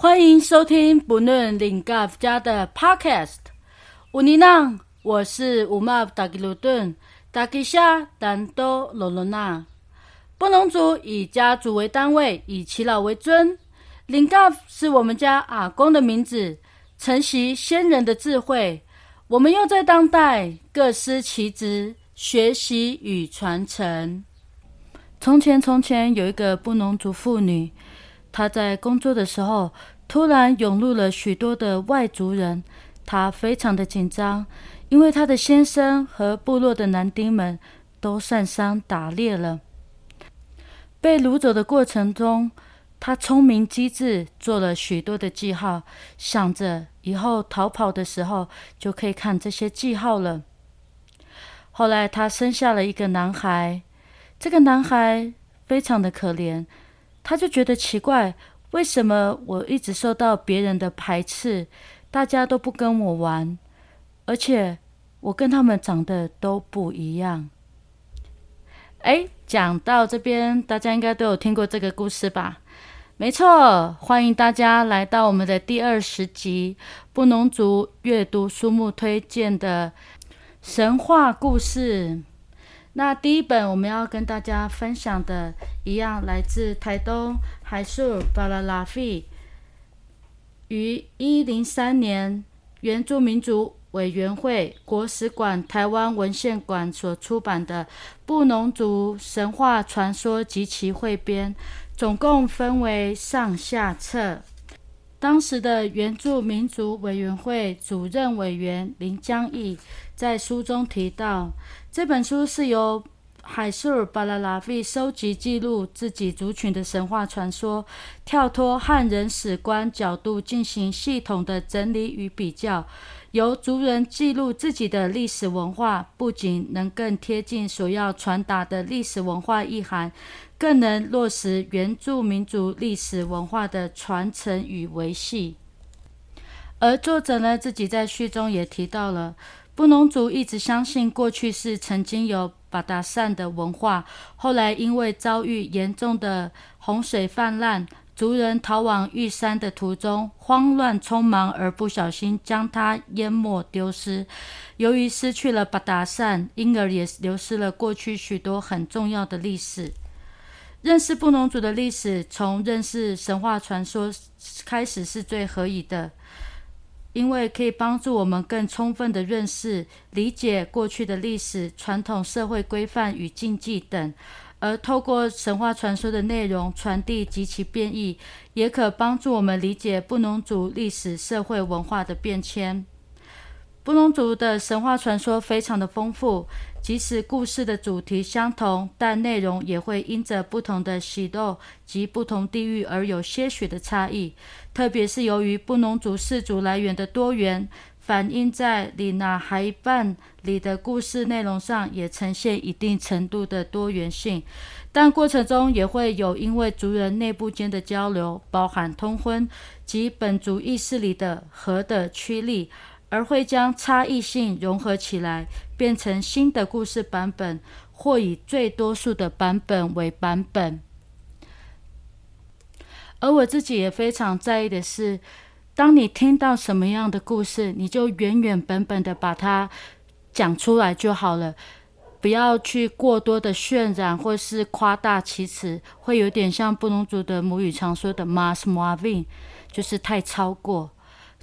欢迎收听不论领 g 家的 Podcast。乌尼娜，我是乌玛达吉鲁顿达吉夏丹多罗罗娜。布农族以家族为单位，以耆老为尊。领 g 是我们家阿公的名字，承袭先人的智慧。我们又在当代各司其职，学习与传承。从前，从前有一个布农族妇女。她在工作的时候，突然涌入了许多的外族人，她非常的紧张，因为她的先生和部落的男丁们都上山打猎了。被掳走的过程中，他聪明机智，做了许多的记号，想着以后逃跑的时候就可以看这些记号了。后来他生下了一个男孩，这个男孩非常的可怜。他就觉得奇怪，为什么我一直受到别人的排斥，大家都不跟我玩，而且我跟他们长得都不一样。哎，讲到这边，大家应该都有听过这个故事吧？没错，欢迎大家来到我们的第二十集布农族阅读书目推荐的神话故事。那第一本我们要跟大家分享的，一样来自台东海树巴拉拉费于一零三年原住民族委员会国史馆台湾文献馆所出版的《布农族神话传说及其汇编》，总共分为上下册。当时的原住民族委员会主任委员林江义在书中提到，这本书是由海苏尔巴拉拉费收集记录自己族群的神话传说，跳脱汉人史观角度进行系统的整理与比较，由族人记录自己的历史文化，不仅能更贴近所要传达的历史文化意涵。更能落实原住民族历史文化的传承与维系。而作者呢，自己在序中也提到了，布农族一直相信过去是曾经有巴达善的文化，后来因为遭遇严重的洪水泛滥，族人逃往玉山的途中慌乱匆忙，而不小心将它淹没丢失。由于失去了巴达善，因而也流失了过去许多很重要的历史。认识布农族的历史，从认识神话传说开始是最合宜的，因为可以帮助我们更充分的认识、理解过去的历史、传统社会规范与禁忌等。而透过神话传说的内容传递及其变异，也可帮助我们理解布农族历史、社会文化的变迁。布农族的神话传说非常的丰富。即使故事的主题相同，但内容也会因着不同的喜斗及不同地域而有些许的差异。特别是由于布农族氏族来源的多元，反映在里那海半里的故事内容上，也呈现一定程度的多元性。但过程中也会有因为族人内部间的交流，包含通婚及本族意识里的和的趋力。而会将差异性融合起来，变成新的故事版本，或以最多数的版本为版本。而我自己也非常在意的是，当你听到什么样的故事，你就原原本本的把它讲出来就好了，不要去过多的渲染或是夸大其词，会有点像布农族的母语常说的 “mas mavin”，就是太超过。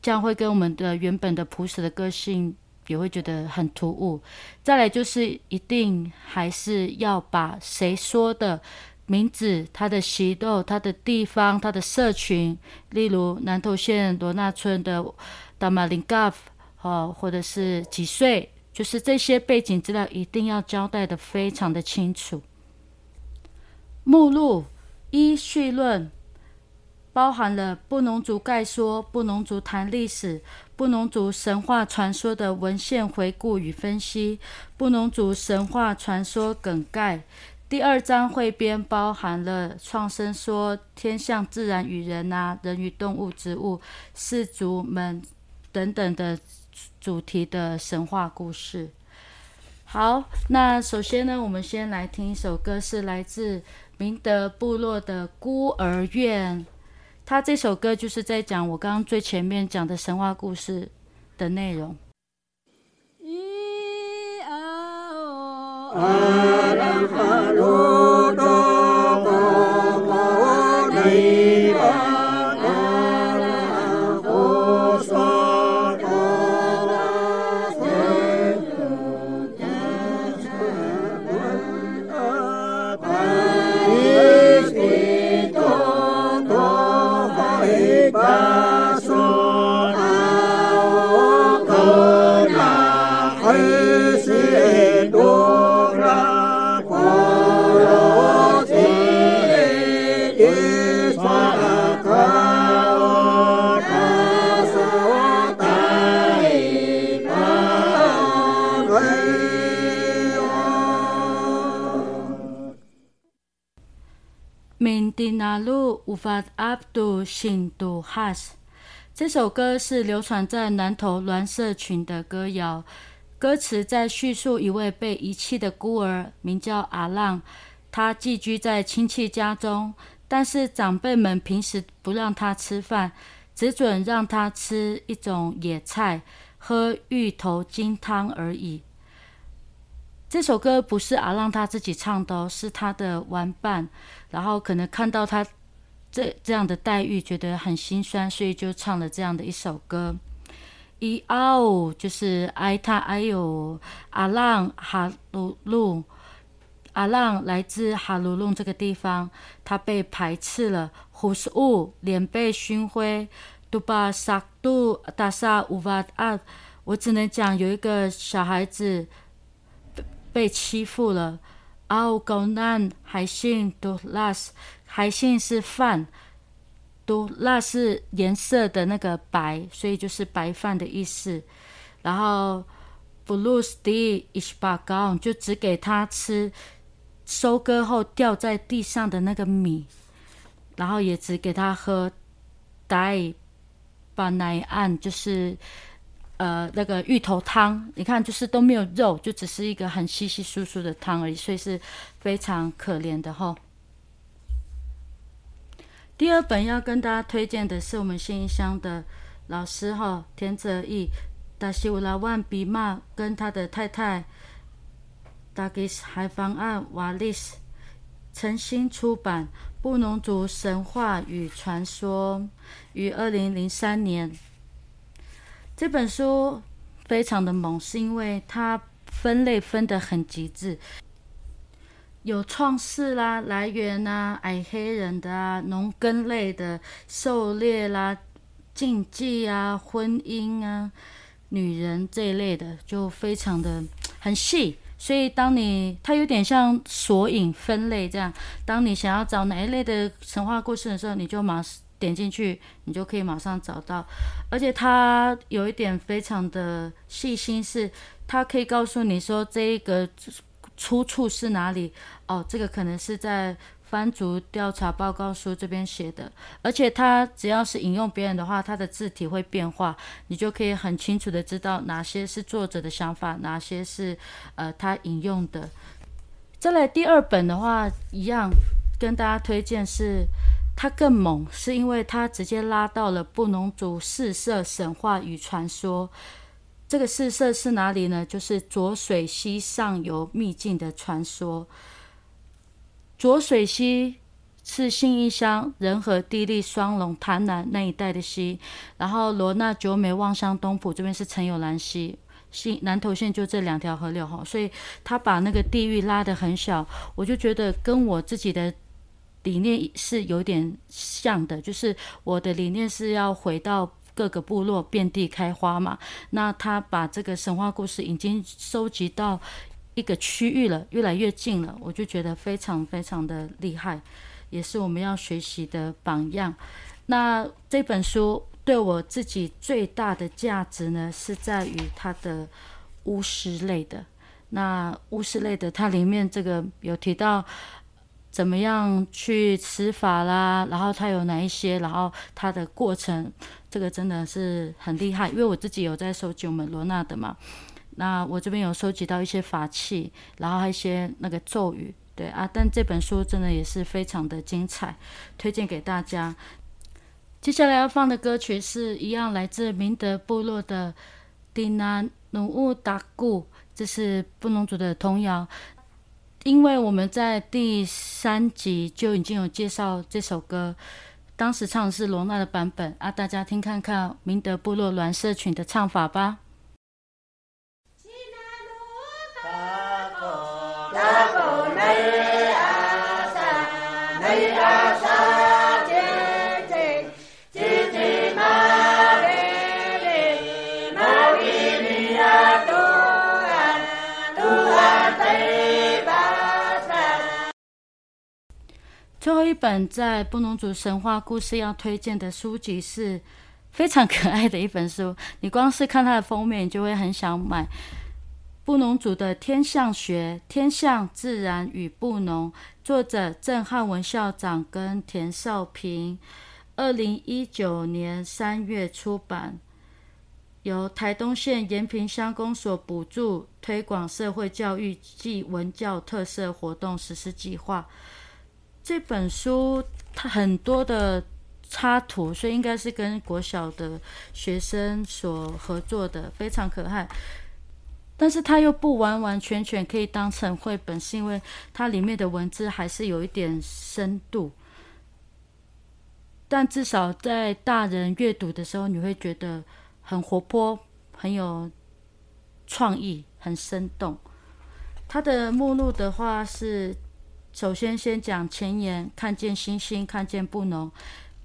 这样会跟我们的原本的朴实的个性也会觉得很突兀。再来就是一定还是要把谁说的名字、他的习斗、他的地方、他的社群，例如南投县罗纳村的达马林嘎夫，哦，或者是几岁，就是这些背景资料一定要交代的非常的清楚。目录一序论。包含了布农族概说、布农族谈历史、布农族神话传说的文献回顾与分析、布农族神话传说梗概、第二章汇编包含了创生说天象、自然与人啊，人与动物、植物、氏族们等等的主题的神话故事。好，那首先呢，我们先来听一首歌，是来自明德部落的《孤儿院》。他这首歌就是在讲我刚刚最前面讲的神话故事的内容。纳鲁乌法阿杜辛杜哈斯，这首歌是流传在南投峦社群的歌谣。歌词在叙述一位被遗弃的孤儿，名叫阿浪。他寄居在亲戚家中，但是长辈们平时不让他吃饭，只准让他吃一种野菜，喝芋头金汤而已。这首歌不是阿浪他自己唱的，是他的玩伴，然后可能看到他这这样的待遇，觉得很心酸，所以就唱了这样的一首歌。一嗷就是哀他，哎呦，阿浪哈鲁鲁，阿浪来自哈鲁鲁这个地方，他被排斥了，胡斯乌脸被熏灰，杜巴萨杜达萨乌瓦啊，我只能讲有一个小孩子。被被欺负了，奥高难海信都拉斯，海信是饭，都拉是颜色的那个白，所以就是白饭的意思。然后布鲁斯蒂伊斯巴高就只给他吃收割后掉在地上的那个米，然后也只给他喝带巴奈岸，就是。呃，那个芋头汤，你看就是都没有肉，就只是一个很稀稀疏疏的汤而已，所以是非常可怜的吼。第二本要跟大家推荐的是我们新一乡的老师哈，田泽义，达西乌拉万比玛跟他的太太达吉斯海防案瓦利斯，诚心出版《布农族神话与传说》，于二零零三年。这本书非常的猛，是因为它分类分得很极致，有创世啦、来源啊、矮黑人的啊、农耕类的、狩猎啦、禁忌啊、婚姻啊、女人这一类的，就非常的很细。所以当你它有点像索引分类这样，当你想要找哪一类的神话故事的时候，你就马上。点进去，你就可以马上找到，而且它有一点非常的细心，是它可以告诉你说这一个出处是哪里。哦，这个可能是在番族调查报告书这边写的，而且他只要是引用别人的话，他的字体会变化，你就可以很清楚的知道哪些是作者的想法，哪些是呃他引用的。再来第二本的话，一样跟大家推荐是。它更猛，是因为它直接拉到了布农族四色神话与传说。这个四色是哪里呢？就是浊水溪上游秘境的传说。浊水溪是信义乡仁和、地利、双龙、潭南那一带的溪，然后罗纳、九美、望乡、东埔这边是陈友兰溪，新南投县就这两条河流哈，所以他把那个地域拉得很小，我就觉得跟我自己的。理念是有点像的，就是我的理念是要回到各个部落遍地开花嘛。那他把这个神话故事已经收集到一个区域了，越来越近了，我就觉得非常非常的厉害，也是我们要学习的榜样。那这本书对我自己最大的价值呢，是在于它的巫师类的。那巫师类的，它里面这个有提到怎么样去施法啦，然后它有哪一些，然后它的过程，这个真的是很厉害。因为我自己有在收集我们罗纳的嘛，那我这边有收集到一些法器，然后还有一些那个咒语，对啊。但这本书真的也是非常的精彩，推荐给大家。接下来要放的歌曲是一样来自明德部落的迪南努乌达古。这是布农族的童谣，因为我们在第三集就已经有介绍这首歌，当时唱的是罗娜的版本啊，大家听看看明德部落峦社群的唱法吧。最后一本在布农族神话故事要推荐的书籍是非常可爱的一本书，你光是看它的封面，你就会很想买。布农族的天象学、天象、自然与布农，作者郑汉文校长跟田少平，二零一九年三月出版，由台东县延平乡公所补助推广社会教育暨文教特色活动实施计划。这本书它很多的插图，所以应该是跟国小的学生所合作的，非常可爱。但是它又不完完全全可以当成绘本，是因为它里面的文字还是有一点深度。但至少在大人阅读的时候，你会觉得很活泼、很有创意、很生动。它的目录的话是。首先，先讲前言，看见星星，看见布农。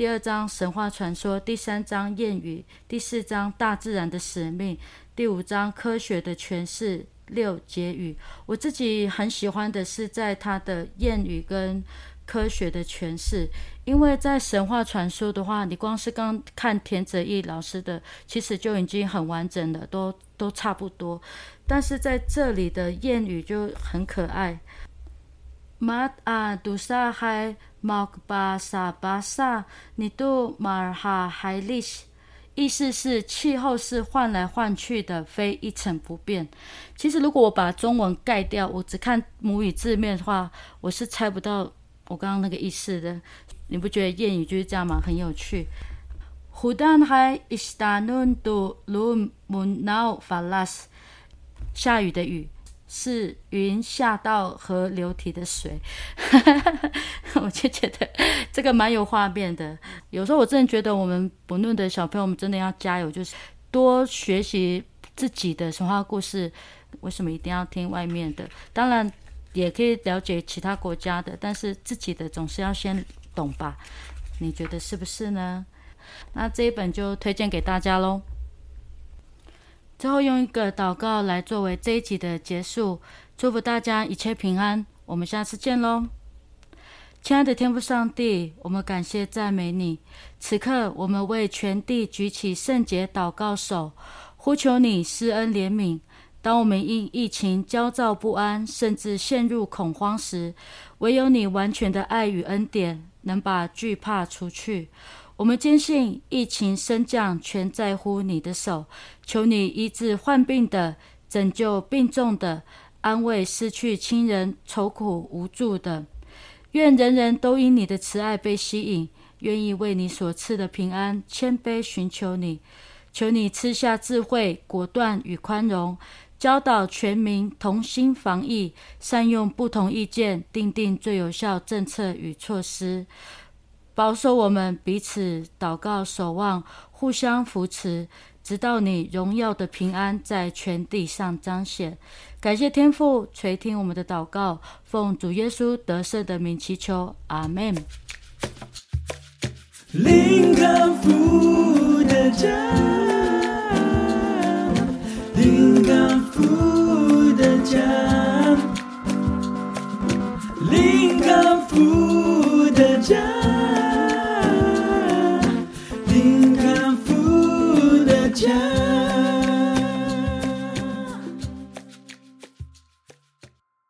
第二章神话传说，第三章谚语，第四章大自然的使命，第五章科学的诠释，六结语。我自己很喜欢的是在它的谚语跟科学的诠释，因为在神话传说的话，你光是刚看田泽义老师的，其实就已经很完整了，都都差不多。但是在这里的谚语就很可爱。马啊，杜萨海毛巴萨巴萨，你杜马尔哈海利斯，意思是气候是换来换去的，非一成不变。其实，如果我把中文盖掉，我只看母语字面的话，我是猜不到我刚刚那个意思的。你不觉得谚语就是这样吗？很有趣。胡丹海伊斯达努杜鲁姆瑙法拉斯，下雨的雨。是云下到河流体的水，我就觉得这个蛮有画面的。有时候我真的觉得我们不论的小朋友们真的要加油，就是多学习自己的神话故事。为什么一定要听外面的？当然也可以了解其他国家的，但是自己的总是要先懂吧？你觉得是不是呢？那这一本就推荐给大家喽。最后用一个祷告来作为这一集的结束，祝福大家一切平安。我们下次见喽，亲爱的天父上帝，我们感谢赞美你。此刻，我们为全地举起圣洁祷告手，呼求你施恩怜悯。当我们因疫情焦躁不安，甚至陷入恐慌时，唯有你完全的爱与恩典能把惧怕除去。我们坚信疫情升降全在乎你的手，求你医治患病的，拯救病重的，安慰失去亲人愁苦无助的。愿人人都因你的慈爱被吸引，愿意为你所赐的平安谦卑寻求你。求你赐下智慧、果断与宽容，教导全民同心防疫，善用不同意见，定定最有效政策与措施。保守我们彼此祷告、守望、互相扶持，直到你荣耀的平安在全地上彰显。感谢天父垂听我们的祷告，奉主耶稣得胜的名祈求，阿门。